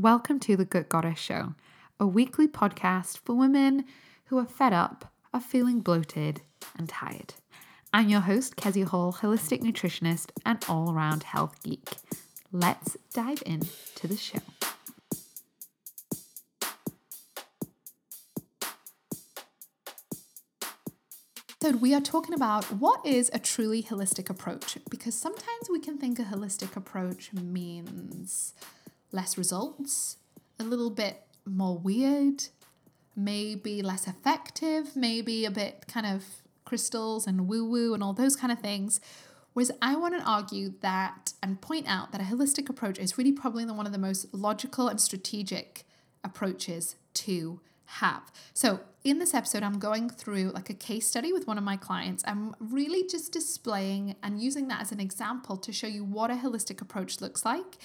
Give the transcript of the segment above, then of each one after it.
Welcome to the Good Goddess Show, a weekly podcast for women who are fed up, are feeling bloated, and tired. I'm your host, Kezia Hall, holistic nutritionist and all around health geek. Let's dive into the show. So, we are talking about what is a truly holistic approach because sometimes we can think a holistic approach means less results, a little bit more weird, maybe less effective, maybe a bit kind of crystals and woo woo and all those kind of things. Whereas I want to argue that and point out that a holistic approach is really probably one of the most logical and strategic approaches to have. So, in this episode, I'm going through like a case study with one of my clients. I'm really just displaying and using that as an example to show you what a holistic approach looks like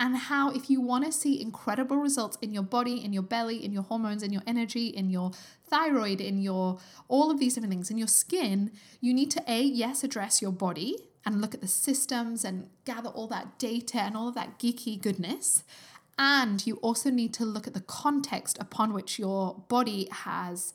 and how, if you want to see incredible results in your body, in your belly, in your hormones, in your energy, in your thyroid, in your all of these different things, in your skin, you need to A, yes, address your body and look at the systems and gather all that data and all of that geeky goodness. And you also need to look at the context upon which your body has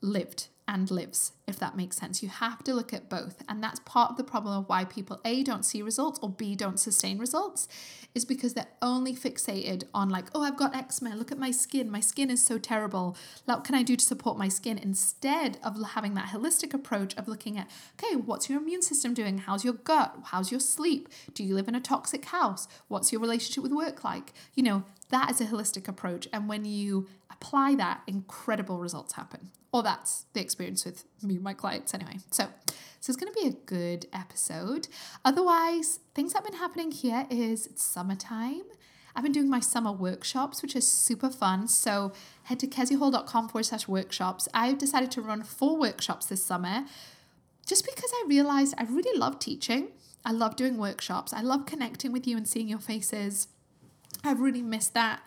lived and lives, if that makes sense. You have to look at both. And that's part of the problem of why people A don't see results or B don't sustain results, is because they're only fixated on, like, oh, I've got eczema, look at my skin, my skin is so terrible. What can I do to support my skin? Instead of having that holistic approach of looking at, okay, what's your immune system doing? How's your gut? How's your sleep? Do you live in a toxic house? What's your relationship with work like? You know, that is a holistic approach. And when you apply that, incredible results happen. Or that's the experience with me, my clients, anyway. So, so it's going to be a good episode. Otherwise, things that have been happening here is it's summertime. I've been doing my summer workshops, which is super fun. So head to keziahall.com forward slash workshops. I've decided to run four workshops this summer just because I realized I really love teaching. I love doing workshops. I love connecting with you and seeing your faces. I've really missed that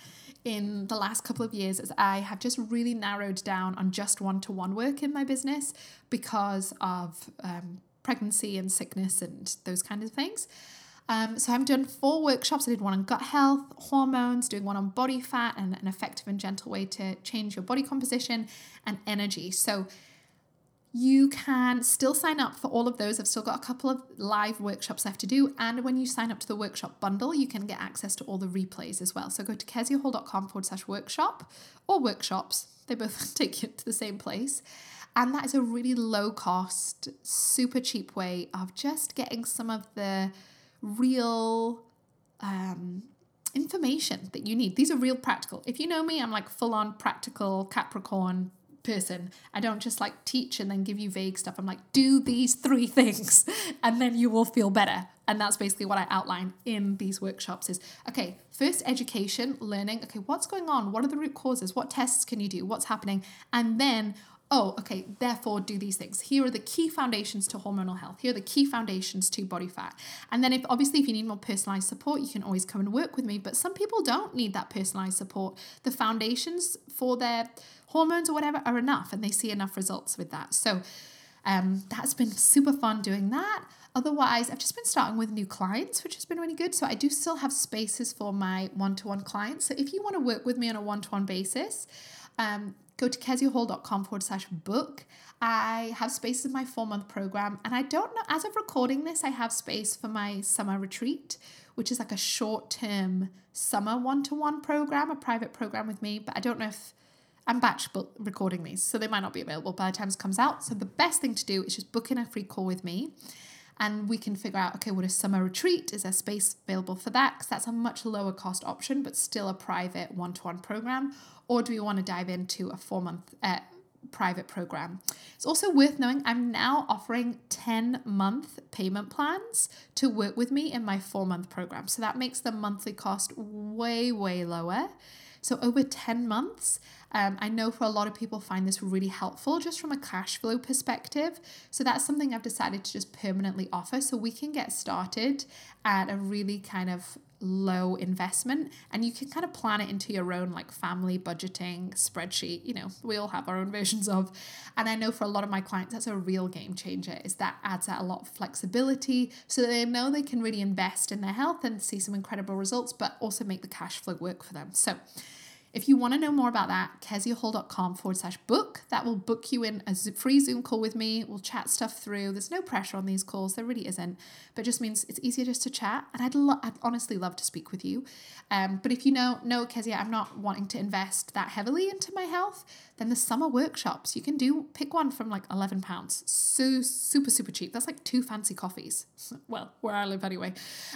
in the last couple of years as I have just really narrowed down on just one to one work in my business because of um, pregnancy and sickness and those kind of things. Um, so I've done four workshops. I did one on gut health, hormones, doing one on body fat and an effective and gentle way to change your body composition and energy. So you can still sign up for all of those. I've still got a couple of live workshops left to do. And when you sign up to the workshop bundle, you can get access to all the replays as well. So go to keziahall.com forward slash workshop or workshops. They both take you to the same place. And that is a really low cost, super cheap way of just getting some of the real um, information that you need. These are real practical. If you know me, I'm like full on practical Capricorn person. I don't just like teach and then give you vague stuff. I'm like, do these three things and then you will feel better. And that's basically what I outline in these workshops is okay, first education, learning, okay, what's going on? What are the root causes? What tests can you do? What's happening? And then oh, okay, therefore do these things. Here are the key foundations to hormonal health. Here are the key foundations to body fat. And then if obviously if you need more personalized support, you can always come and work with me. But some people don't need that personalized support. The foundations for their hormones or whatever are enough and they see enough results with that. So um, that's been super fun doing that. Otherwise, I've just been starting with new clients, which has been really good. So I do still have spaces for my one-to-one clients. So if you want to work with me on a one-to-one basis, um, go to keziahall.com forward slash book. I have space in my four month program, and I don't know, as of recording this, I have space for my summer retreat, which is like a short term summer one to one program, a private program with me, but I don't know if I'm batch recording these, so they might not be available by the time this comes out. So the best thing to do is just book in a free call with me and we can figure out okay what is summer retreat? Is there space available for that? Because that's a much lower cost option but still a private one-to-one program. Or do we want to dive into a four month uh, private program? It's also worth knowing i'm now offering 10 month payment plans to work with me in my four month program. So that makes the monthly cost way way lower. So over 10 months um, I know for a lot of people find this really helpful just from a cash flow perspective. So that's something I've decided to just permanently offer so we can get started at a really kind of low investment. And you can kind of plan it into your own like family budgeting spreadsheet you know we all have our own versions of. And i know for a lot of my clients that's a real game changer is that adds out a lot of flexibility so they know they can really invest in their health and see some incredible results but also make the cash flow work for them. So if you want to know more about that, keziahall.com forward slash book. That will book you in a free Zoom call with me. We'll chat stuff through. There's no pressure on these calls. There really isn't, but just means it's easier just to chat. And I'd, lo- I'd honestly love to speak with you. Um, but if you know, no, Kezia, I'm not wanting to invest that heavily into my health, then the summer workshops, you can do, pick one from like 11 pounds. So super, super cheap. That's like two fancy coffees. Well, where I live anyway.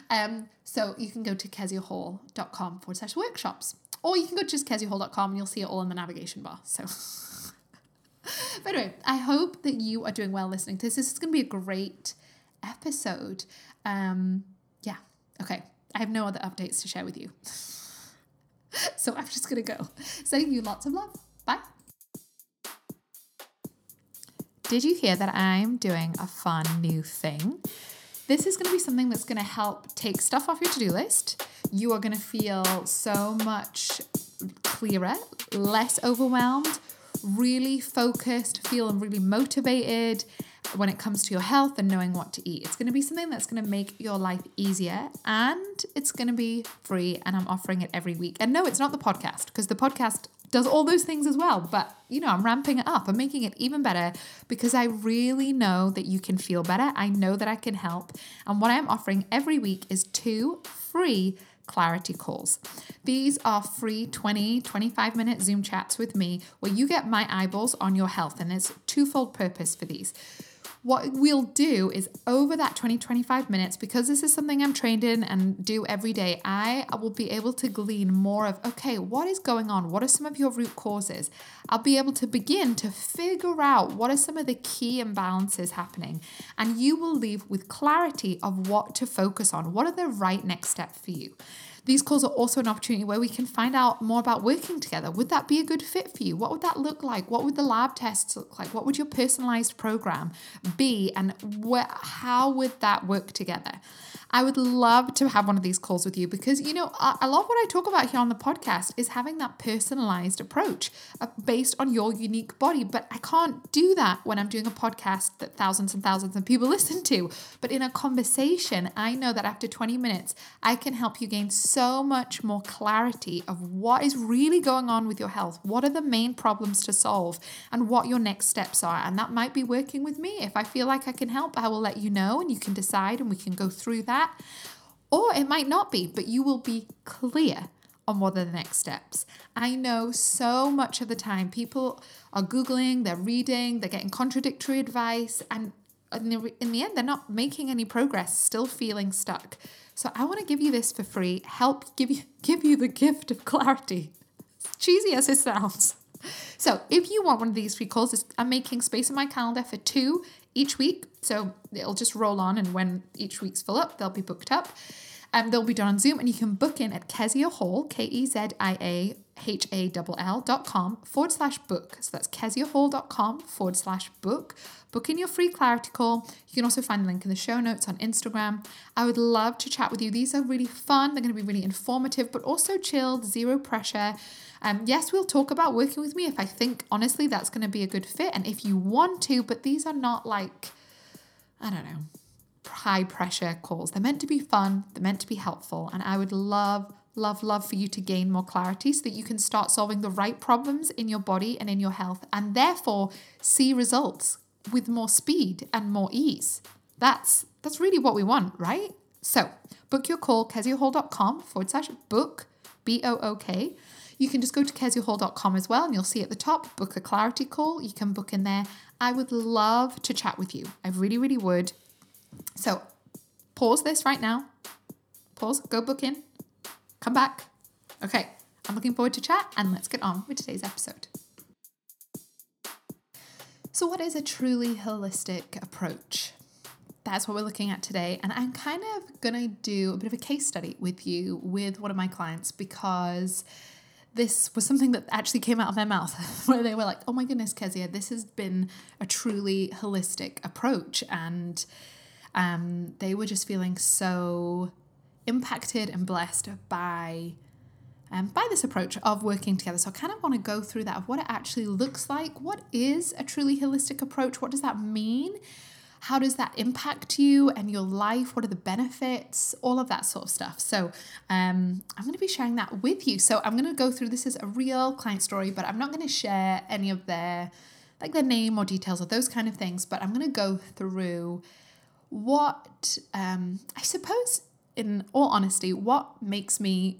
Um, so you can go to keziahall.com forward slash workshops. Or you can go to just and you'll see it all in the navigation bar. So, but anyway, I hope that you are doing well listening to this. This is going to be a great episode. Um, yeah. Okay. I have no other updates to share with you. so I'm just going to go. Sending you lots of love. Bye. Did you hear that I'm doing a fun new thing? This is going to be something that's going to help take stuff off your to do list. You are going to feel so much clearer, less overwhelmed, really focused, feeling really motivated when it comes to your health and knowing what to eat. It's going to be something that's going to make your life easier and it's going to be free. And I'm offering it every week. And no, it's not the podcast because the podcast does all those things as well. But, you know, I'm ramping it up. I'm making it even better because I really know that you can feel better. I know that I can help. And what I'm offering every week is two free clarity calls. These are free 20, 25 minute Zoom chats with me where you get my eyeballs on your health. And there's twofold purpose for these. What we'll do is over that 20, 25 minutes, because this is something I'm trained in and do every day, I will be able to glean more of, okay, what is going on? What are some of your root causes? I'll be able to begin to figure out what are some of the key imbalances happening. And you will leave with clarity of what to focus on. What are the right next steps for you? These calls are also an opportunity where we can find out more about working together. Would that be a good fit for you? What would that look like? What would the lab tests look like? What would your personalized program be? And wh- how would that work together? I would love to have one of these calls with you because, you know, a lot of what I talk about here on the podcast is having that personalized approach uh, based on your unique body. But I can't do that when I'm doing a podcast that thousands and thousands of people listen to. But in a conversation, I know that after 20 minutes, I can help you gain much more clarity of what is really going on with your health. What are the main problems to solve and what your next steps are. And that might be working with me. If I feel like I can help, I will let you know and you can decide and we can go through that. Or it might not be, but you will be clear on what are the next steps. I know so much of the time people are Googling, they're reading, they're getting contradictory advice, and in the, in the end, they're not making any progress, still feeling stuck. So I want to give you this for free, help give you give you the gift of clarity. cheesy as it sounds. So if you want one of these free calls, I'm making space in my calendar for two each week. So it'll just roll on, and when each week's full up, they'll be booked up. Um, they'll be done on Zoom, and you can book in at Kezia Hall, K E Z I A H A L L dot com forward slash book. So that's keziahall.com forward slash book. Book in your free clarity call. You can also find the link in the show notes on Instagram. I would love to chat with you. These are really fun. They're going to be really informative, but also chilled, zero pressure. Um, yes, we'll talk about working with me if I think honestly that's going to be a good fit and if you want to, but these are not like, I don't know, high pressure calls. They're meant to be fun, they're meant to be helpful, and I would love, love, love for you to gain more clarity so that you can start solving the right problems in your body and in your health and therefore see results with more speed and more ease. That's that's really what we want, right? So book your call, keziahall.com forward slash book, B O O K. You can just go to keziahall.com as well and you'll see at the top, book a clarity call. You can book in there. I would love to chat with you. I really, really would. So pause this right now. Pause, go book in, come back. Okay, I'm looking forward to chat and let's get on with today's episode. So, what is a truly holistic approach? That's what we're looking at today. And I'm kind of going to do a bit of a case study with you with one of my clients because this was something that actually came out of their mouth where they were like, oh my goodness, Kezia, this has been a truly holistic approach. And um, they were just feeling so impacted and blessed by um, by this approach of working together. So I kind of want to go through that of what it actually looks like. What is a truly holistic approach? What does that mean? How does that impact you and your life? What are the benefits? All of that sort of stuff. So um, I'm going to be sharing that with you. So I'm going to go through this is a real client story, but I'm not going to share any of their like their name or details or those kind of things. But I'm going to go through what um, I suppose, in all honesty, what makes me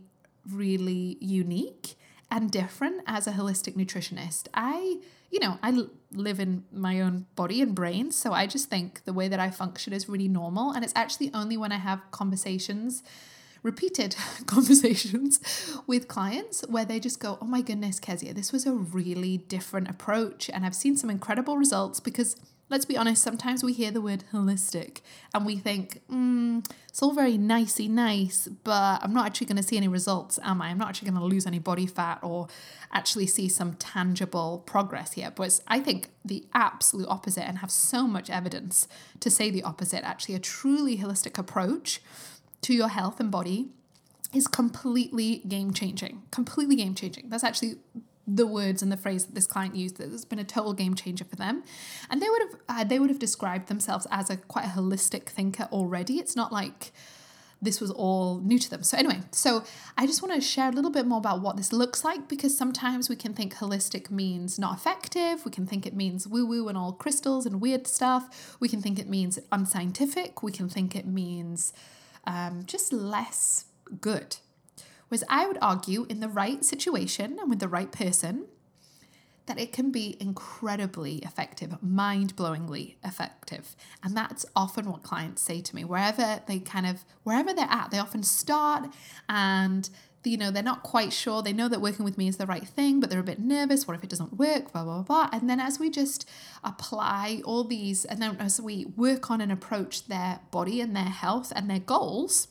really unique and different as a holistic nutritionist. I, you know, I live in my own body and brain, so I just think the way that I function is really normal. And it's actually only when I have conversations, repeated conversations with clients where they just go, Oh my goodness, Kezia, this was a really different approach. And I've seen some incredible results because let's be honest, sometimes we hear the word holistic and we think, mm, it's all very nicey nice, but I'm not actually going to see any results, am I? I'm not actually going to lose any body fat or actually see some tangible progress here. But I think the absolute opposite and have so much evidence to say the opposite. Actually, a truly holistic approach to your health and body is completely game changing. Completely game changing. That's actually the words and the phrase that this client used that has been a total game changer for them. And they would have uh, they would have described themselves as a quite a holistic thinker already. It's not like this was all new to them. So anyway so i just want to share a little bit more about what this looks like because sometimes we can think holistic means not effective. We can think it means woo woo and all crystals and weird stuff. We can think it means unscientific. We can think it means um, just less good Whereas I would argue, in the right situation and with the right person, that it can be incredibly effective, mind blowingly effective. And that's often what clients say to me. Wherever they kind of, wherever they're at, they often start and you know, they're not quite sure. They know that working with me is the right thing, but they're a bit nervous. What if it doesn't work? Blah, blah, blah. And then as we just apply all these, and then as we work on and approach their body and their health and their goals,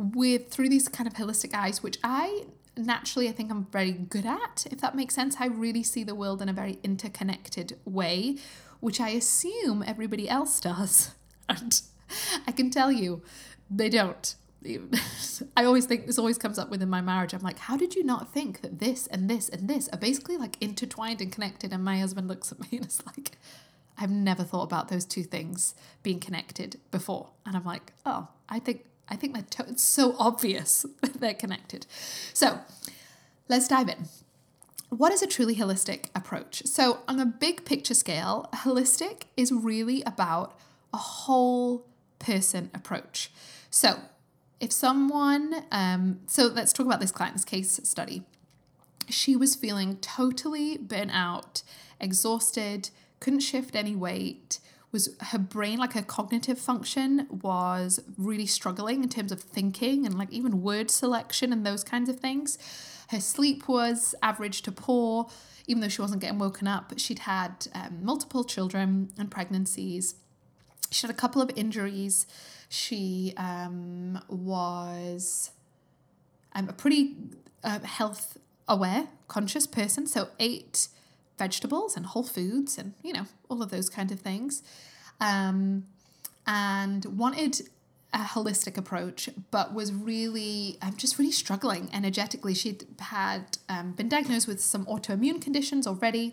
with through these kind of holistic eyes, which I naturally I think I'm very good at, if that makes sense. I really see the world in a very interconnected way, which I assume everybody else does. And I can tell you, they don't. I always think this always comes up within my marriage. I'm like, how did you not think that this and this and this are basically like intertwined and connected? And my husband looks at me and is like, I've never thought about those two things being connected before. And I'm like, oh, I think I think they're to- it's so obvious that they're connected. So let's dive in. What is a truly holistic approach? So, on a big picture scale, holistic is really about a whole person approach. So, if someone, um, so let's talk about this client's case study. She was feeling totally burnt out, exhausted, couldn't shift any weight, was her brain like her cognitive function was really struggling in terms of thinking and like even word selection and those kinds of things. Her sleep was average to poor. Even though she wasn't getting woken up she'd had um, multiple children and pregnancies. She had a couple of injuries. She um, was um, a pretty uh, health aware conscious person. So ate vegetables and whole foods and, you know, all of those kind of things. Um, and wanted a holistic approach, but was really I'm just really struggling energetically. She'd had um, been diagnosed with some autoimmune conditions already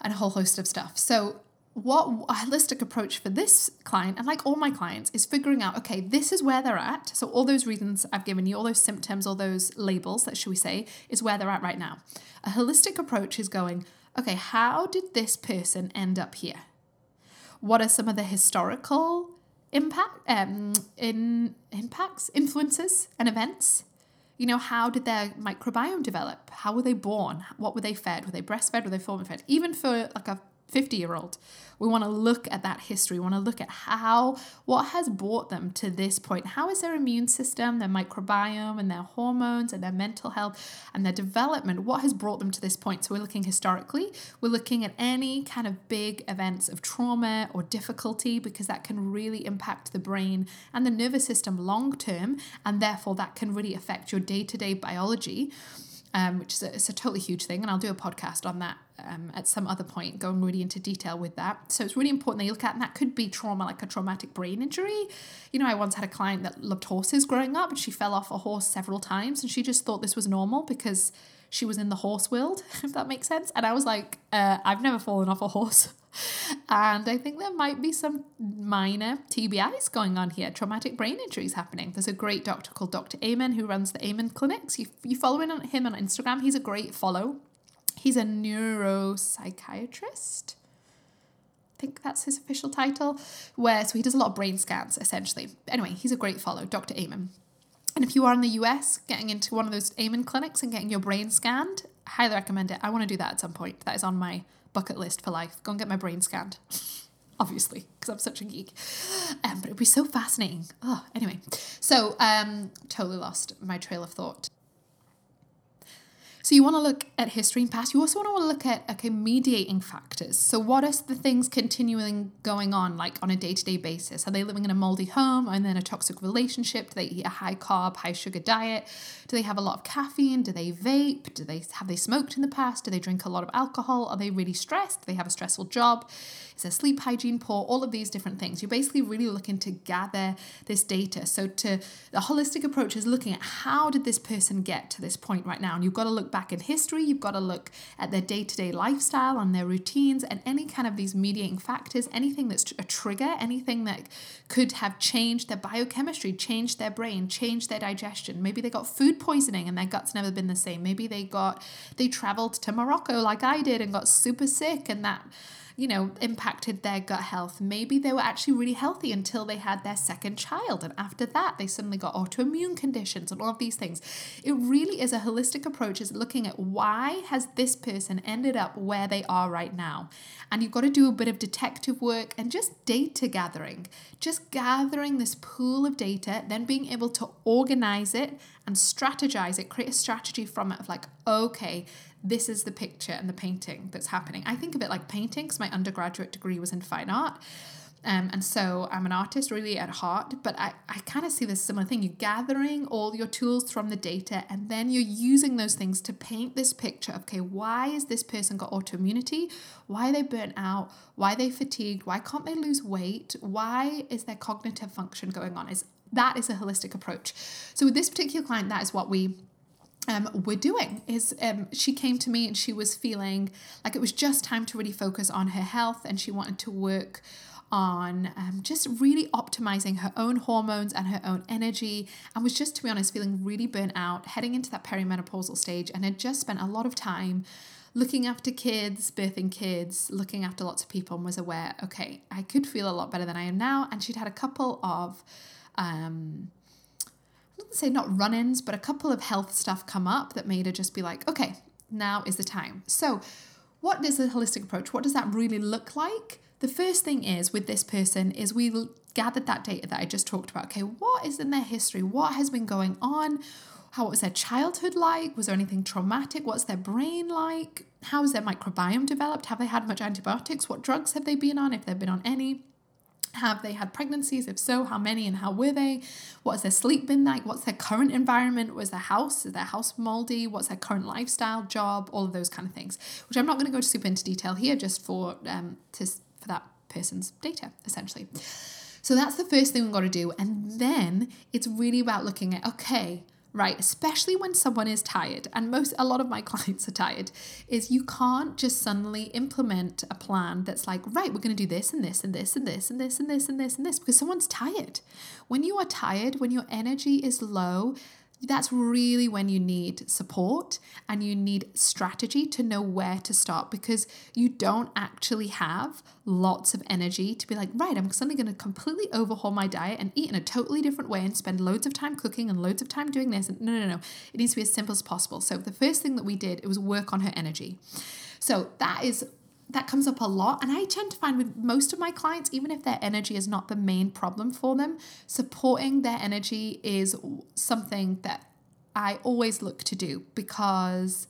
and a whole host of stuff. So what a holistic approach for this client and like all my clients is figuring out okay this is where they're at. So all those reasons i've given you all those symptoms all those labels that should we say is where they're at right now. A holistic approach is going okay how did this person end up here? What are some of the historical impact um, in impacts influences and events? You know how did their microbiome develop? How were they born? What were they fed? Were they breastfed? Were they formula fed? Even for like a 50 year old. We want to look at that history. We want to look at how, what has brought them to this point. How is their immune system, their microbiome, and their hormones, and their mental health, and their development? What has brought them to this point? So we're looking historically. We're looking at any kind of big events of trauma or difficulty because that can really impact the brain and the nervous system long term. And therefore, that can really affect your day to day biology. Um, which is a, it's a totally huge thing. And I'll do a podcast on that um, at some other point, going really into detail with that. So it's really important that you look at, and that could be trauma, like a traumatic brain injury. You know, I once had a client that loved horses growing up, and she fell off a horse several times, and she just thought this was normal because she was in the horse world, if that makes sense. And I was like, uh, I've never fallen off a horse. and I think there might be some minor TBIs going on here, traumatic brain injuries happening. There's a great doctor called Dr. Amen who runs the Amen clinics. You, you follow him on Instagram. He's a great follow. He's a neuropsychiatrist. I think that's his official title. Where so he does a lot of brain scans essentially. Anyway, he's a great follow, Dr. Amen. And if you are in the US, getting into one of those Amen clinics and getting your brain scanned, highly recommend it. I want to do that at some point. That is on my bucket list for life. Go and get my brain scanned. Obviously, because I'm such a geek. Um, but it'd be so fascinating. Oh, anyway. So, um, totally lost my trail of thought. So you want to look at history and past. You also want to look at okay mediating factors. So what are the things continuing going on like on a day-to-day basis? Are they living in a moldy home and then a toxic relationship? Do they eat a high carb, high sugar diet? Do they have a lot of caffeine? Do they vape? Do they have they smoked in the past? Do they drink a lot of alcohol? Are they really stressed? Do they have a stressful job? Is their sleep hygiene poor? All of these different things. You're basically really looking to gather this data. So to the holistic approach is looking at how did this person get to this point right now? And you've got to look back in history, you've got to look at their day-to-day lifestyle and their routines and any kind of these mediating factors, anything that's a trigger, anything that could have changed their biochemistry, changed their brain, changed their digestion. Maybe they got food poisoning and their gut's never been the same. Maybe they got they traveled to Morocco like I did and got super sick and that you know, impacted their gut health. Maybe they were actually really healthy until they had their second child. And after that, they suddenly got autoimmune conditions and all of these things. It really is a holistic approach, is looking at why has this person ended up where they are right now. And you've got to do a bit of detective work and just data gathering, just gathering this pool of data, then being able to organize it and strategize it, create a strategy from it of like, okay, this is the picture and the painting that's happening. I think of it like painting because my undergraduate degree was in fine art. Um, and so I'm an artist really at heart, but I, I kind of see this similar thing. You're gathering all your tools from the data and then you're using those things to paint this picture of, okay, why is this person got autoimmunity? Why are they burnt out? Why are they fatigued? Why can't they lose weight? Why is their cognitive function going on? Is that is a holistic approach. So with this particular client, that is what we um, we're doing is um, she came to me and she was feeling like it was just time to really focus on her health and she wanted to work on um, just really optimizing her own hormones and her own energy and was just to be honest feeling really burnt out heading into that perimenopausal stage and had just spent a lot of time looking after kids birthing kids looking after lots of people and was aware okay i could feel a lot better than i am now and she'd had a couple of um, let's say not run ins, but a couple of health stuff come up that made her just be like, okay, now is the time. So, what is the holistic approach? What does that really look like? The first thing is with this person is we gathered that data that I just talked about. Okay, what is in their history? What has been going on? How was their childhood like? Was there anything traumatic? What's their brain like? How is their microbiome developed? Have they had much antibiotics? What drugs have they been on? If they've been on any? Have they had pregnancies? If so, how many and how were they? What's their sleep been like? What's their current environment? Was their house? Is their house moldy? What's their current lifestyle, job, all of those kind of things, which I'm not going to go super into detail here just for um to for that person's data essentially. So that's the first thing we've got to do. And then it's really about looking at okay, right? Especially when someone is tired and most a lot of my clients are tired is you can't just suddenly implement a plan that's like right we're going to do this and this and this and this and this and this and this and this because someone's tired. When you are tired when your energy is low that's really when you need support and you need strategy to know where to start because you don't actually have lots of energy to be like, right, I'm suddenly going to completely overhaul my diet and eat in a totally different way and spend loads of time cooking and loads of time doing this. And no, no, no. It needs to be as simple as possible. So the first thing that we did, it was work on her energy. So that is that comes up a lot. And I tend to find with most of my clients, even if their energy is not the main problem for them, supporting their energy is something that I always look to do because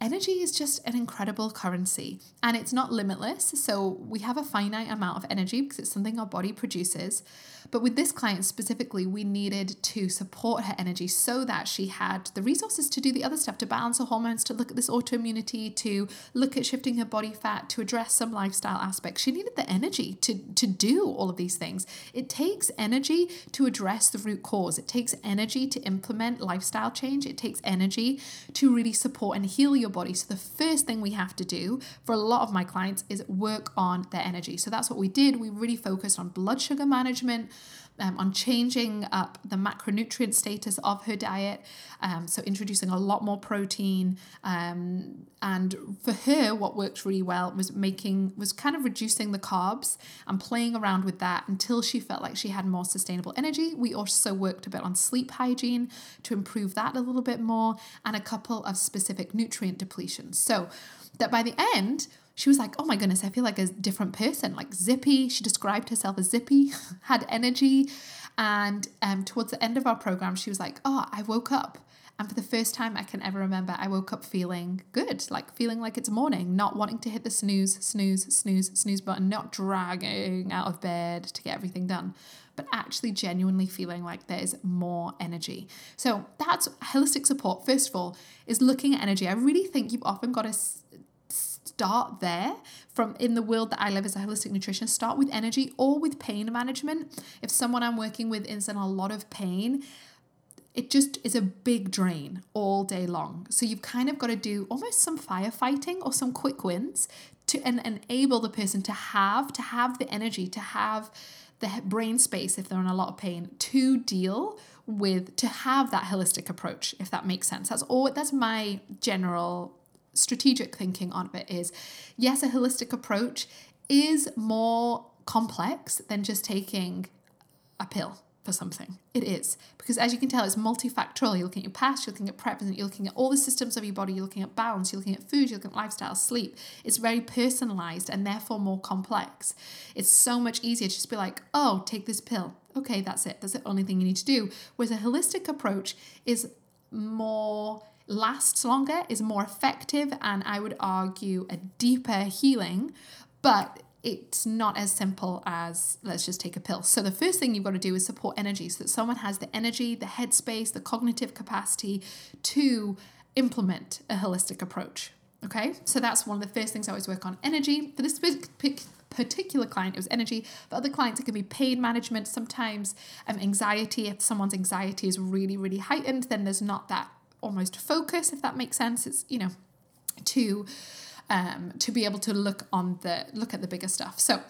energy is just an incredible currency and it's not limitless. So we have a finite amount of energy because it's something our body produces. But with this client specifically, we needed to support her energy so that she had the resources to do the other stuff, to balance her hormones, to look at this autoimmunity, to look at shifting her body fat, to address some lifestyle aspects. She needed the energy to, to do all of these things. It takes energy to address the root cause, it takes energy to implement lifestyle change, it takes energy to really support and heal your body. So, the first thing we have to do for a lot of my clients is work on their energy. So, that's what we did. We really focused on blood sugar management um, on changing up the macronutrient status of her diet. Um, so, introducing a lot more protein. Um, and for her, what worked really well was making, was kind of reducing the carbs and playing around with that until she felt like she had more sustainable energy. We also worked a bit on sleep hygiene to improve that a little bit more and a couple of specific nutrient depletions. So, that by the end, she was like, oh my goodness, I feel like a different person, like zippy. She described herself as zippy, had energy. And um, towards the end of our program, she was like, oh, I woke up. And for the first time I can ever remember, I woke up feeling good, like feeling like it's morning, not wanting to hit the snooze, snooze, snooze, snooze button, not dragging out of bed to get everything done, but actually genuinely feeling like there's more energy. So that's holistic support, first of all, is looking at energy. I really think you've often got to start there from in the world that I live as a holistic nutritionist. Start with energy or with pain management. If someone I'm working with is in a lot of pain, it just is a big drain all day long. So you've kind of got to do almost some firefighting or some quick wins to and enable the person to have to have the energy to have the brain space if they're in a lot of pain to deal with to have that holistic approach if that makes sense that's all that's my general strategic thinking on it is yes, a holistic approach is more complex than just taking a pill for something. It is. Because as you can tell, it's multifactorial. You're looking at your past, you're looking at present, you're looking at all the systems of your body, you're looking at balance, you're looking at food, you're looking at lifestyle, sleep. It's very personalized and therefore more complex. It's so much easier to just be like, oh, take this pill. Okay, that's it. That's the only thing you need to do. Whereas a holistic approach is more lasts longer, is more effective, and I would argue a deeper healing, but it's not as simple as let's just take a pill. So, the first thing you've got to do is support energy so that someone has the energy, the headspace, the cognitive capacity to implement a holistic approach. Okay, so that's one of the first things I always work on energy. For this particular client, it was energy. For other clients, it can be pain management, sometimes um, anxiety. If someone's anxiety is really, really heightened, then there's not that almost focus, if that makes sense. It's, you know, to um, to be able to look on the look at the bigger stuff. So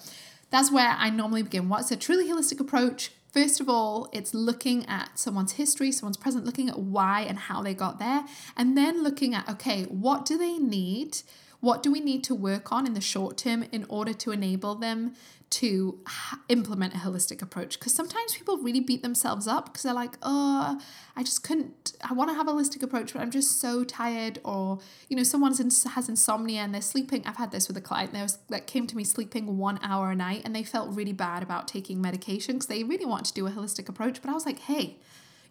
that's where I normally begin. What's a truly holistic approach? First of all, it's looking at someone's history, someone's present, looking at why and how they got there, and then looking at okay, what do they need? What do we need to work on in the short term in order to enable them to implement a holistic approach? Because sometimes people really beat themselves up because they're like oh i just couldn't i want to have a holistic approach but i'm just so tired or you know someone has insomnia and they're sleeping i've had this with a client that, that came to me sleeping one hour a night and they felt really bad about taking medication because they really want to do a holistic approach but i was like hey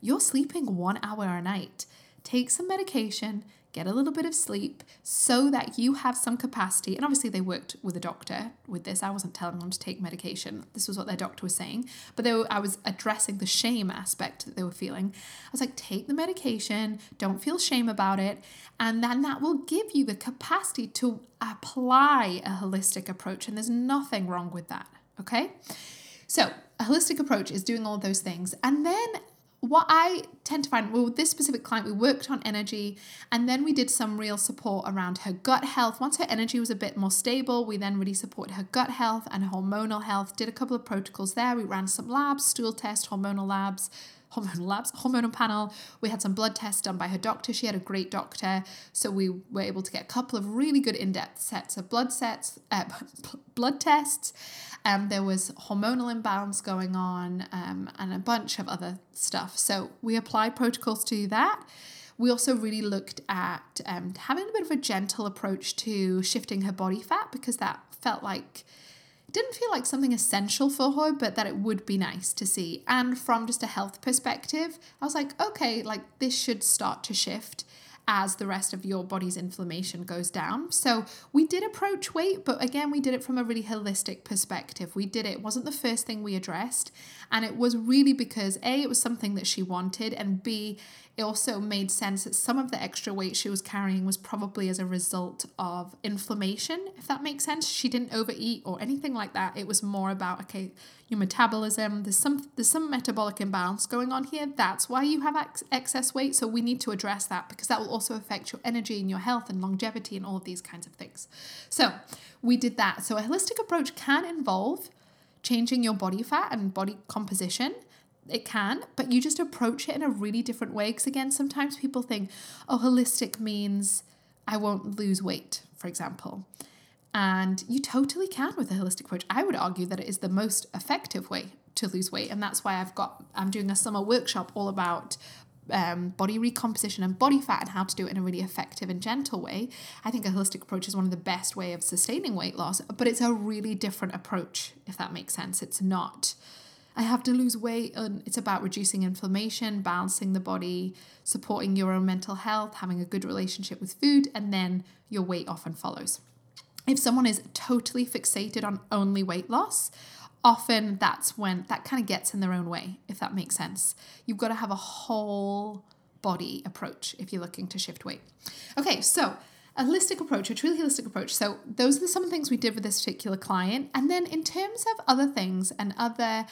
you're sleeping one hour a night. Take some medication get a little bit of sleep so that you have some capacity. And obviously, they worked with a doctor with this. I wasn't telling them to take medication. This was what their doctor was saying. But were, I was addressing the shame aspect that they were feeling. I was like, take the medication, don't feel shame about it. And then that will give you the capacity to apply a holistic approach. And there's nothing wrong with that. Okay. So, a holistic approach is doing all those things. And then what I tend to find, well, with this specific client, we worked on energy and then we did some real support around her gut health. Once her energy was a bit more stable, we then really supported her gut health and hormonal health, did a couple of protocols there. We ran some labs, stool test, hormonal labs, hormonal labs, hormonal panel. We had some blood tests done by her doctor. She had a great doctor, so we were able to get a couple of really good in-depth sets of blood sets, uh, blood tests. Um, there was hormonal imbalance going on um, and a bunch of other stuff. So we applied protocols to that. We also really looked at um, having a bit of a gentle approach to shifting her body fat because that felt like didn't feel like something essential for her, but that it would be nice to see. And from just a health perspective, I was like, okay, like this should start to shift. as the rest of your body's inflammation goes down. So we did approach weight, but again, we did it from a really holistic perspective. We did it, it wasn't the first thing we addressed. And it was really because A, it was something that she wanted, and B, it also made sense that some of the extra weight she was carrying was probably as a result of inflammation, if that makes sense. She didn't overeat or anything like that. It was more about, okay, your metabolism, there's some there's some metabolic imbalance going on here. That's why you have ex- excess weight. So we need to address that because that will also affect your energy and your health and longevity and all of these kinds of things. So we did that. So a holistic approach can involve changing your body fat and body composition it can, but you just approach it in a really different way. Because again, sometimes people think, oh, holistic means I won't lose weight, for example. And you totally can with a holistic approach. I would argue that it is the most effective way to lose weight. And that's why I've got, I'm doing a summer workshop all about um, body recomposition and body fat and how to do it in a really effective and gentle way. I think a holistic approach is one of the best way of sustaining weight loss, but it's a really different approach, if that makes sense. It's not I have to lose weight. And it's about reducing inflammation, balancing the body, supporting your own mental health, having a good relationship with food, and then your weight often follows. If someone is totally fixated on only weight loss, often that's when that kind of gets in their own way, if that makes sense. You've got to have a whole body approach if you're looking to shift weight. Okay, so a holistic approach, a truly holistic approach. So those are some of the things we did with this particular client. And then in terms of other things and other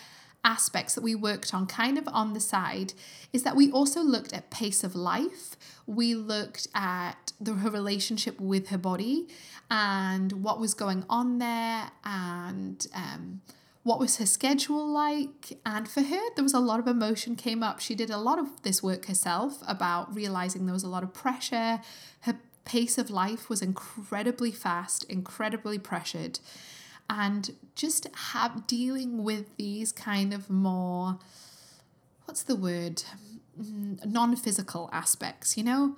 aspects that we worked on kind of on the side is that we also looked at pace of life. We looked at the, her relationship with her body and what was going on there and um, what was her schedule like. And for her, there was a lot of emotion came up. She did a lot of this work herself about realizing there was a lot of pressure. Her pace of life was incredibly fast, incredibly pressured and just have dealing with these kind of more what's the word? Mm, non-physical aspects you know?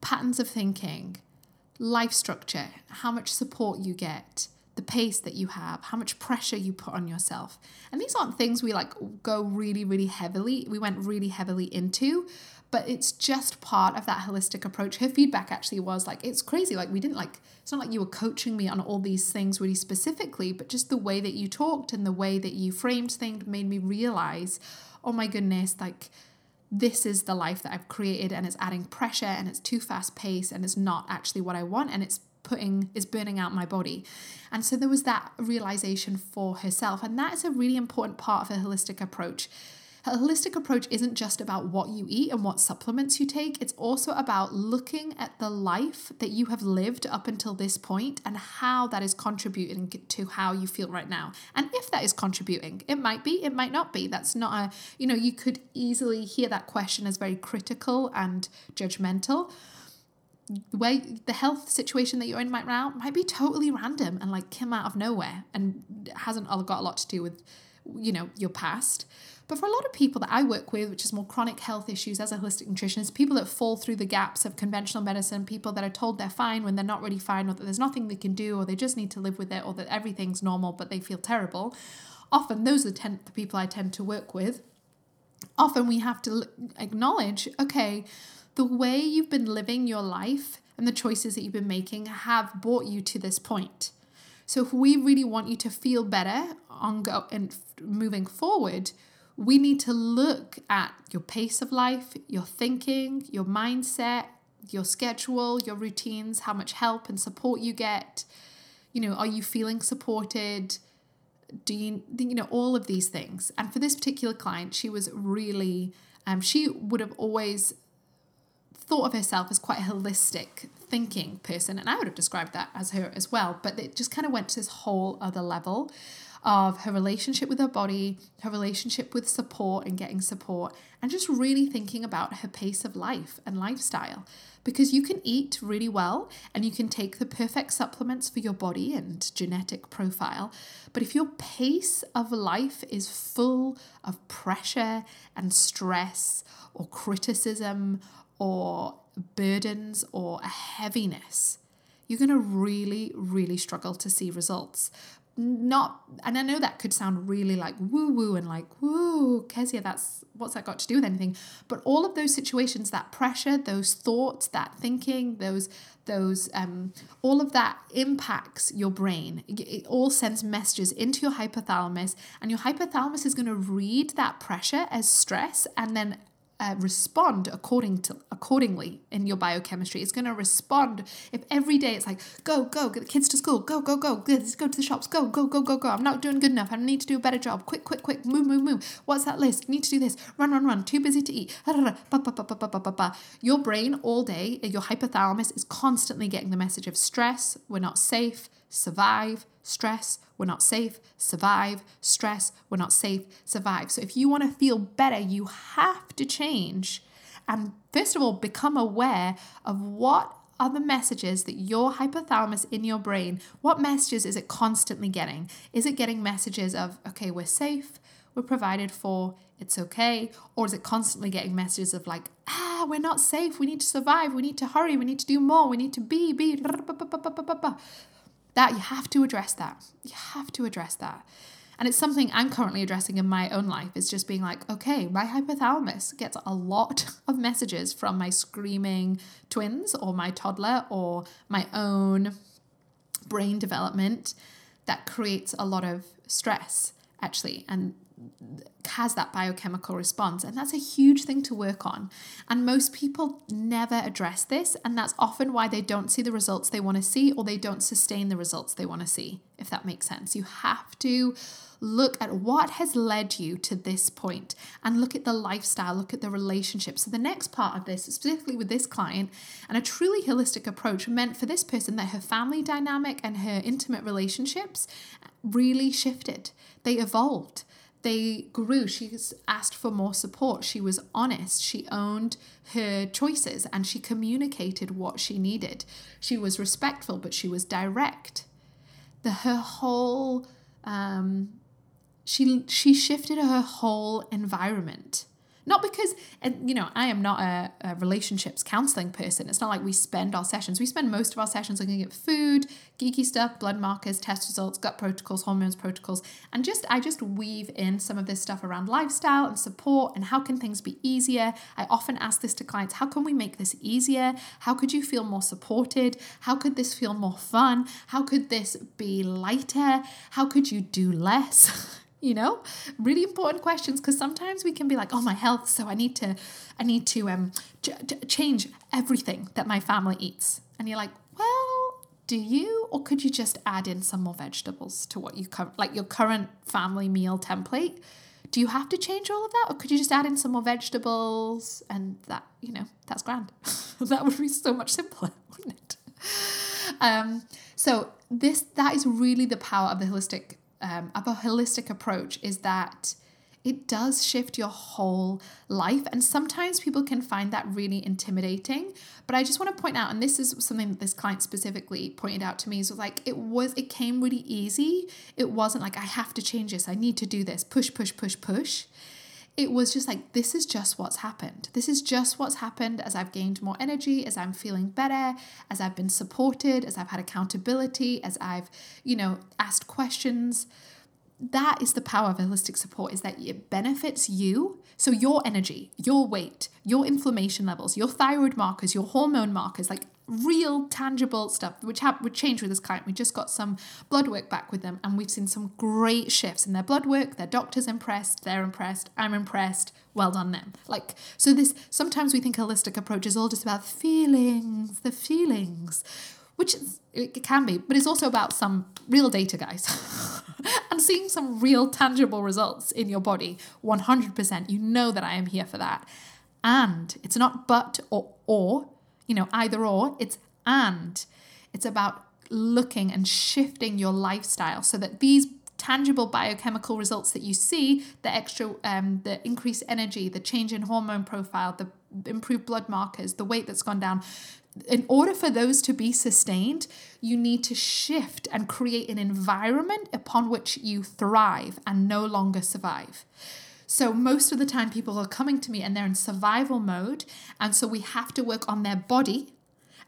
Patterns of thinking life structure how much support you get the pace that you have how much pressure you put on yourself. And these aren't things we like go really really heavily we went really heavily into but it's just part of that holistic approach. Her feedback actually was like, it's crazy. Like, we didn't like, it's not like you were coaching me on all these things really specifically, but just the way that you talked and the way that you framed things made me realize, oh my goodness, like, this is the life that I've created and it's adding pressure and it's too fast paced and it's not actually what I want and it's putting is burning out my body. And so there was that realization for herself and that is a really important part of a holistic approach a holistic approach isn't just about what you eat and what supplements you take, it's also about looking at the life that you have lived up until this point and how that is contributing to how you feel right now. And if that is contributing, it might be, it might not be. That's not a, you know, you could easily hear that question as very critical and judgmental where the health situation that you're in right now might be totally random and like came out of nowhere and hasn't got a lot to do with you know your past but for a lot of people that I work with, which is more chronic health issues as a holistic nutritionist, people that fall through the gaps of conventional medicine, people that are told they're fine when they're not really fine, or that there's nothing they can do, or they just need to live with it, or that everything's normal but they feel terrible, often those are the, the people I tend to work with. Often we have to acknowledge okay, the way you've been living your life and the choices that you've been making have brought you to this point. So if we really want you to feel better on go and moving forward, we need to look at your pace of life, your thinking, your mindset, your schedule, your routines, how much help and support you get. You know, are you feeling supported? Do you, you know, all of these things. And for this particular client, she was really, um, she would have always thought of herself as quite a holistic thinking person. And I would have described that as her as well. But it just kind of went to this whole other level of her relationship with her body, her relationship with support and getting support, and just really thinking about her pace of life and lifestyle. Because you can eat really well and you can take the perfect supplements for your body and genetic profile. But if your pace of life is full of pressure and stress or criticism or burdens or a heaviness, you're going to really, really struggle to see results not and I know that could sound really like woo woo and like woo Kezia that's what's that got to do with anything? But all of those situations that pressure those thoughts that thinking those those um all of that impacts your brain. It all sends messages into your hypothalamus and your hypothalamus is going to read that pressure as stress and then uh, respond according to accordingly in your biochemistry. It's going to respond if every day it's like go go get the kids to school, go go go, let's go to the shops, go go go go go. I'm not doing good enough. I need to do a better job. Quick quick quick, move move move. What's that list? Need to do this. Run run run. Too busy to eat. Your brain all day, your hypothalamus is constantly getting the message of stress. We're not safe. Survive stress, we're not safe, survive, stress, we're not safe, survive. So if you want to feel better, you have to change and first of all become aware of what are the messages that your hypothalamus in your brain, what messages is it constantly getting? Is it getting messages of, okay, we're safe, we're provided for, it's okay? Or is it constantly getting messages of like, ah, we're not safe, we need to survive, we need to hurry, we need to do more, we need to be, be, that you have to address that. You have to address that. And it's something I'm currently addressing in my own life is just being like, okay, my hypothalamus gets a lot of messages from my screaming twins or my toddler or my own brain development that creates a lot of stress actually and has that biochemical response. And that's a huge thing to work on. And most people never address this. And that's often why they don't see the results they want to see or they don't sustain the results they want to see, if that makes sense. You have to look at what has led you to this point and look at the lifestyle, look at the relationship. So, the next part of this, specifically with this client, and a truly holistic approach meant for this person that her family dynamic and her intimate relationships really shifted, they evolved they grew. She asked for more support. She was honest. She owned her choices and she communicated what she needed. She was respectful, but she was direct. The her whole um, she she shifted her whole environment not because, you know, I am not a, a, relationships counseling person. It's not like we spend our sessions. We spend most of our sessions looking at food, geeky stuff, blood markers, test results, gut protocols, hormones protocols, and just I just weave in some of this stuff around lifestyle and support and how can things be easier. I often ask this to clients: How can we make this easier? How could you feel more supported? How could this feel more fun? How could this be lighter? How could you do less? you know really important questions because sometimes we can be like oh my health so i need to i need to um ch- change everything that my family eats. And you're like well do you or could you just add in some more vegetables to what you co- like your current family meal template? Do you have to change all of that or could you just add in some more vegetables? And that you know that's grand. That would be so much simpler wouldn't it? Um so this that is really the power of the holistic um, of a holistic approach is that it does shift your whole life. And sometimes people can find that really intimidating. But I just want to point out, and this is something that this client specifically pointed out to me, is like it was, it came really easy. It wasn't like, I have to change this, I need to do this, push, push, push, push. It was just like, this is just what's happened. This is just what's happened as I've gained more energy, as I'm feeling better, as I've been supported, as I've had accountability, as I've, you know, asked questions that is the power of holistic support is that it benefits you so your energy your weight your inflammation levels your thyroid markers your hormone markers like real tangible stuff which have would change with this client. We just got some blood work back with them and we've seen some great shifts in their blood work. Their doctors impressed they're impressed i'm impressed. Well done them. Like so this sometimes we think holistic approach is all just about feelings the feelings which is, it can be but it's also about some real data guys and seeing some real tangible results in your body. 100% you know that i am here for that. And it's not but or or you know, either or, it's and. It's about looking and shifting your lifestyle so that these tangible biochemical results that you see the extra um, the increased energy the change in hormone profile the improved blood markers the weight that's gone down in order for those to be sustained you need to shift and create an environment upon which you thrive and no longer survive so most of the time, people are coming to me and they're in survival mode. And so we have to work on their body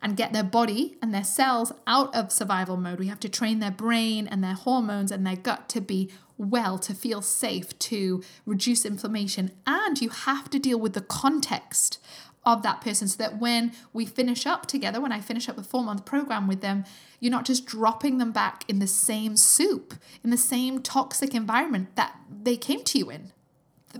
and get their body and their cells out of survival mode. We have to train their brain and their hormones and their gut to be well, to feel safe, to reduce inflammation. And you have to deal with the context of that person so that when we finish up together, when I finish up the four month program with them, you're not just dropping them back in the same soup, in the same toxic environment that they came to you in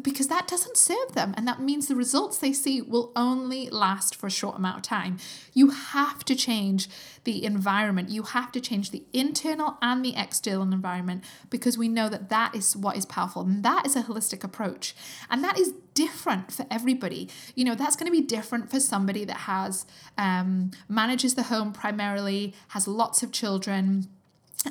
because that doesn't serve them. And that means the results they see will only last for a short amount of time. You have to change the environment. You have to change the internal and the external environment because we know that that is what is powerful. And that is a holistic approach. And that is different for everybody. You know, that's going to be different for somebody that has, um, manages the home primarily, has lots of children,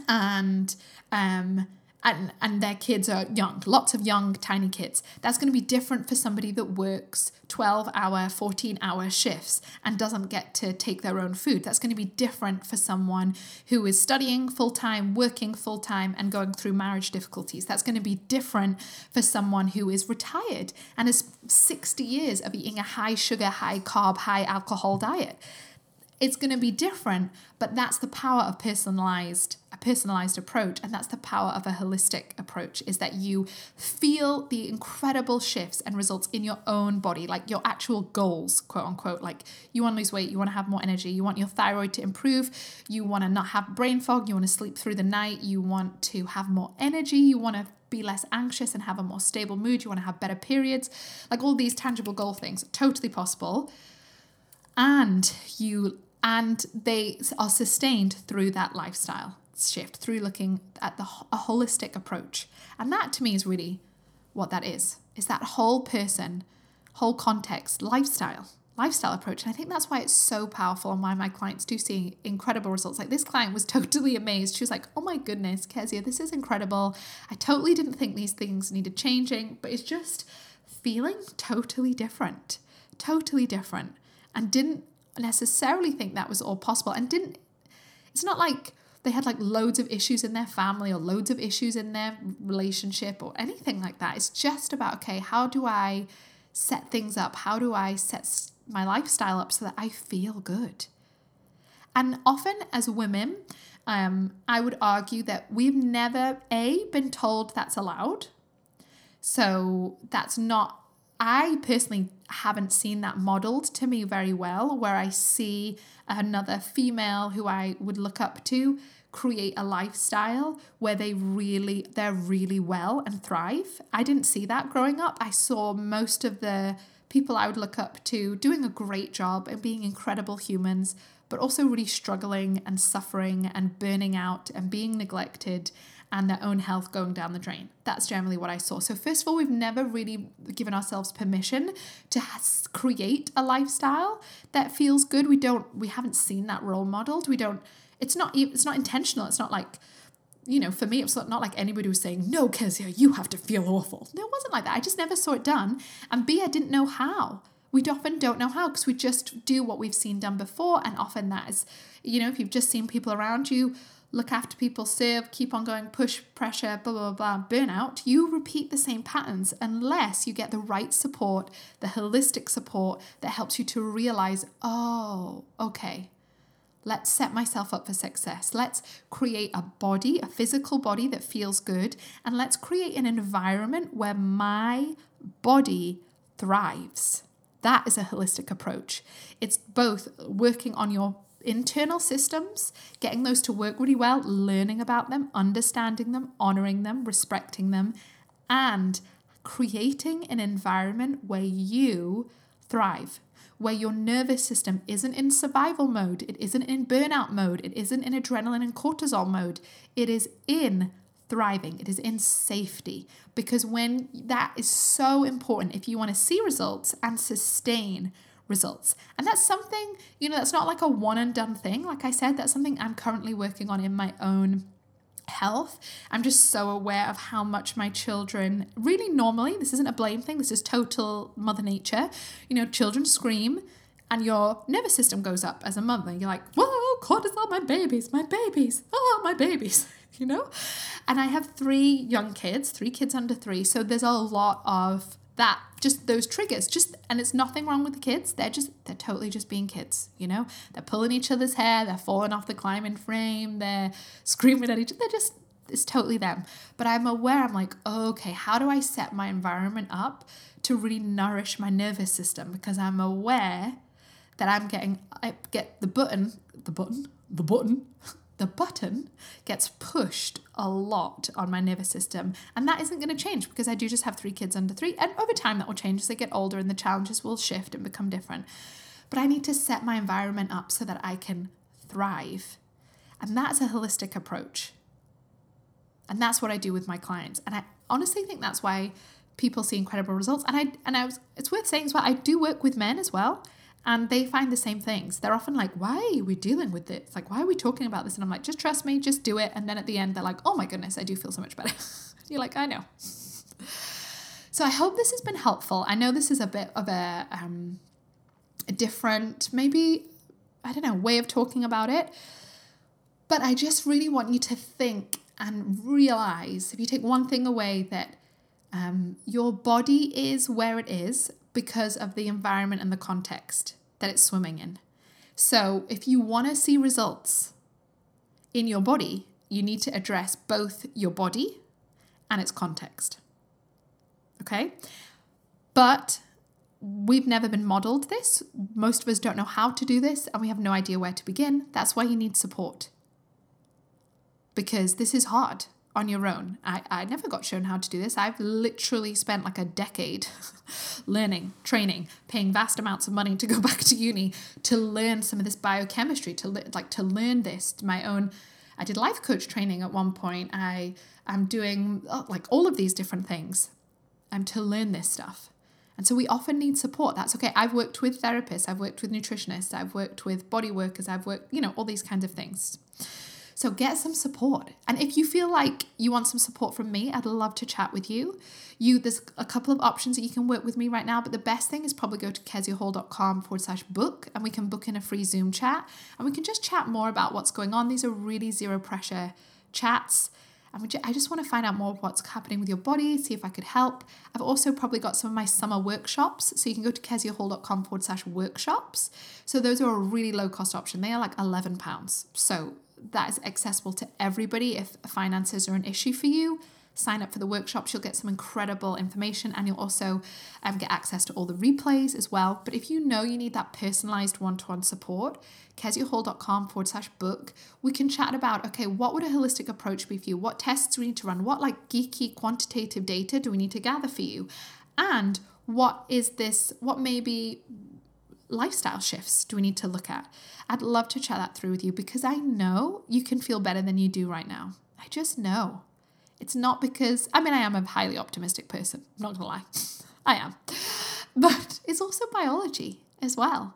and, um, and and their kids are young lots of young tiny kids. That's going to be different for somebody that works 12 hour 14 hour shifts and doesn't get to take their own food. That's going to be different for someone who is studying full time working full time and going through marriage difficulties. That's going to be different for someone who is retired and has 60 years of eating a high sugar high carb high alcohol diet it's going to be different but that's the power of personalized a personalized approach and that's the power of a holistic approach is that you feel the incredible shifts and results in your own body like your actual goals quote unquote. Like you want to lose weight you want to have more energy you want your thyroid to improve you want to not have brain fog you want to sleep through the night you want to have more energy you want to be less anxious and have a more stable mood you want to have better periods like all these tangible goal things totally possible. And you and they are sustained through that lifestyle shift through looking at the a holistic approach. And that to me is really what that is. Is that whole person whole context lifestyle lifestyle approach. And i think that's why it's so powerful and why my clients do see incredible results. Like this client was totally amazed. She was like oh my goodness kezia this is incredible. I totally didn't think these things needed changing but it's just feeling totally different totally different and didn't necessarily think that was all possible and didn't it's not like they had like loads of issues in their family or loads of issues in their relationship or anything like that. It's just about okay how do i set things up? How do i set my lifestyle up so that i feel good? And often as women um, i would argue that we've never a been told that's allowed. So that's not I personally haven't seen that modeled to me very well, where I see another female who I would look up to create a lifestyle where they really they're really well and thrive. I didn't see that growing up. I saw most of the people I would look up to doing a great job and being incredible humans, but also really struggling and suffering and burning out and being neglected and their own health going down the drain. That's generally what I saw. So, first of all, we've never really given ourselves permission to create a lifestyle that feels good. We don't, we haven't seen that role modeled. We don't, it's not, it's not intentional. It's not like, you know, for me, it's not not like anybody was saying, no, Kezia, you have to feel awful. No, it wasn't like that. I just never saw it done. And B, I didn't know how. We often don't know how because we just do what we've seen done before. And often that is, you know, if you've just seen people around you look after people, serve, keep on going, push, pressure, blah, blah, blah, burnout, you repeat the same patterns unless you get the right support, the holistic support that helps you to realize, oh, okay, let's set myself up for success. Let's create a body, a physical body that feels good, and let's create an environment where my body thrives. That is a holistic approach. It's both working on your internal systems, getting those to work really well, learning about them, understanding them, honoring them, respecting them, and creating an environment where you thrive, where your nervous system isn't in survival mode, it isn't in burnout mode, it isn't in adrenaline and cortisol mode, it is in thriving, it is in safety. Because when that is so important, if you want to see results and sustain results. And that's something, you know, that's not like a one and done thing. Like I said, that's something I'm currently working on in my own health. I'm just so aware of how much my children really normally, this isn't a blame thing, this is total mother nature. You know, children scream and your nervous system goes up as a mother. You're like, whoa, cortisol, my babies, my babies, oh, my babies, you know? And I have three young kids, three kids under three. So there's a lot of that just those triggers just and it's nothing wrong with the kids. They're just they're totally just being kids you know? They're pulling each other's hair they're falling off the climbing frame they're screaming at each other they're just it's totally them. But i'm aware i'm like oh, okay how do i set my environment up to really nourish my nervous system? Because i'm aware that i'm getting i get the button the button the button the button gets pushed a lot on my nervous system. And that isn't going to change because I do just have three kids under three. And over time, that will change as they get older and the challenges will shift and become different. But I need to set my environment up so that I can thrive. And that's a holistic approach. And that's what I do with my clients. And I honestly think that's why people see incredible results. And I and I was it's worth saying as well, I do work with men as well and they find the same things. They're often like, why are we dealing with this? Like, why are we talking about this? And I'm like, just trust me, just do it. And then at the end, they're like, oh my goodness, I do feel so much better. You're like, I know. So I hope this has been helpful. I know this is a bit of a, um, a different, maybe, I don't know, way of talking about it. But I just really want you to think and realize if you take one thing away that um, your body is where it is because of the environment and the context that it's swimming in. So, if you want to see results in your body, you need to address both your body and its context. Okay? But we've never been modeled this. Most of us don't know how to do this, and we have no idea where to begin. That's why you need support. Because this is hard on your own. I, I never got shown how to do this. I've literally spent like a decade learning, training, paying vast amounts of money to go back to uni to learn some of this biochemistry, to le- like to learn this, my own. I did life coach training at one point. I am doing uh, like all of these different things um, to learn this stuff. And so we often need support. That's okay. I've worked with therapists, I've worked with nutritionists, I've worked with body workers, I've worked, you know, all these kinds of things. So get some support. And if you feel like you want some support from me, I'd love to chat with you. You there's a couple of options that you can work with me right now, but the best thing is probably go to keziahall.com forward slash book and we can book in a free Zoom chat and we can just chat more about what's going on. These are really zero pressure chats. And I just want to find out more what's happening with your body, see if I could help. I've also probably got some of my summer workshops. So you can go to keziahall.com forward slash workshops. So those are a really low cost option. They are like £11. So that is accessible to everybody. If finances are an issue for you, sign up for the workshops. You'll get some incredible information and you'll also um, get access to all the replays as well. But if you know you need that personalized one to one support, keziahall.com forward slash book, we can chat about okay, what would a holistic approach be for you? What tests we need to run? What like geeky quantitative data do we need to gather for you? And what is this, what maybe lifestyle shifts do we need to look at? I'd love to chat that through with you because I know you can feel better than you do right now. I just know. It's not because, I mean, I am a highly optimistic person, I'm not gonna lie. I am. But it's also biology as well.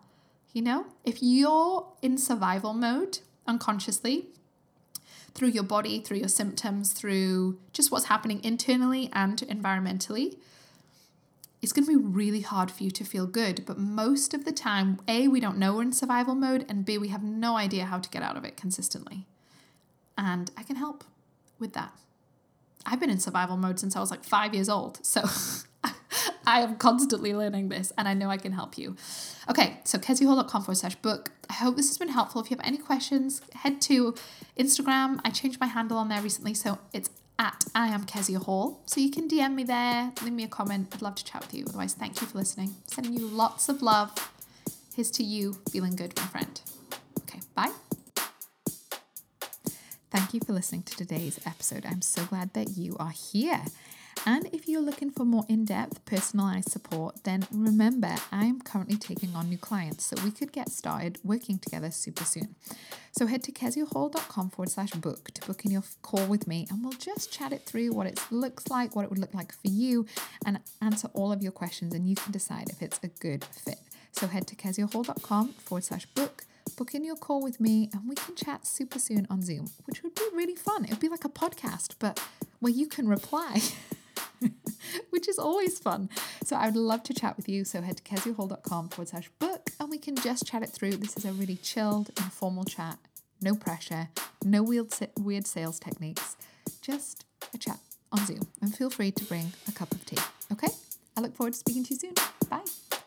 You know, if you're in survival mode unconsciously, through your body, through your symptoms, through just what's happening internally and environmentally, it's going to be really hard for you to feel good. But most of the time, A, we don't know we're in survival mode, and B, we have no idea how to get out of it consistently. And I can help with that. I've been in survival mode since I was like five years old. So I am constantly learning this and I know I can help you. Okay, so keziahall.com forward slash book. I hope this has been helpful. If you have any questions, head to Instagram. I changed my handle on there recently, so it's at I am Kezia Hall. So you can DM me there, leave me a comment. I'd love to chat with you. Otherwise, thank you for listening. Sending you lots of love. Here's to you feeling good, my friend. Okay, bye. Thank you for listening to today's episode. I'm so glad that you are here. And if you're looking for more in depth, personalized support, then remember I am currently taking on new clients, so we could get started working together super soon. So head to keziahall.com forward slash book to book in your call with me, and we'll just chat it through what it looks like, what it would look like for you, and answer all of your questions, and you can decide if it's a good fit. So head to keziahall.com forward slash book book in your call with me and we can chat super soon on Zoom, which would be really fun. It would be like a podcast, but where you can reply. which is always fun. So I would love to chat with you. So head to keziahall.com forward slash book and we can just chat it through. This is a really chilled, informal chat, no pressure, no weird, weird sales techniques, just a chat on Zoom. And feel free to bring a cup of tea. Okay? I look forward to speaking to you soon. Bye.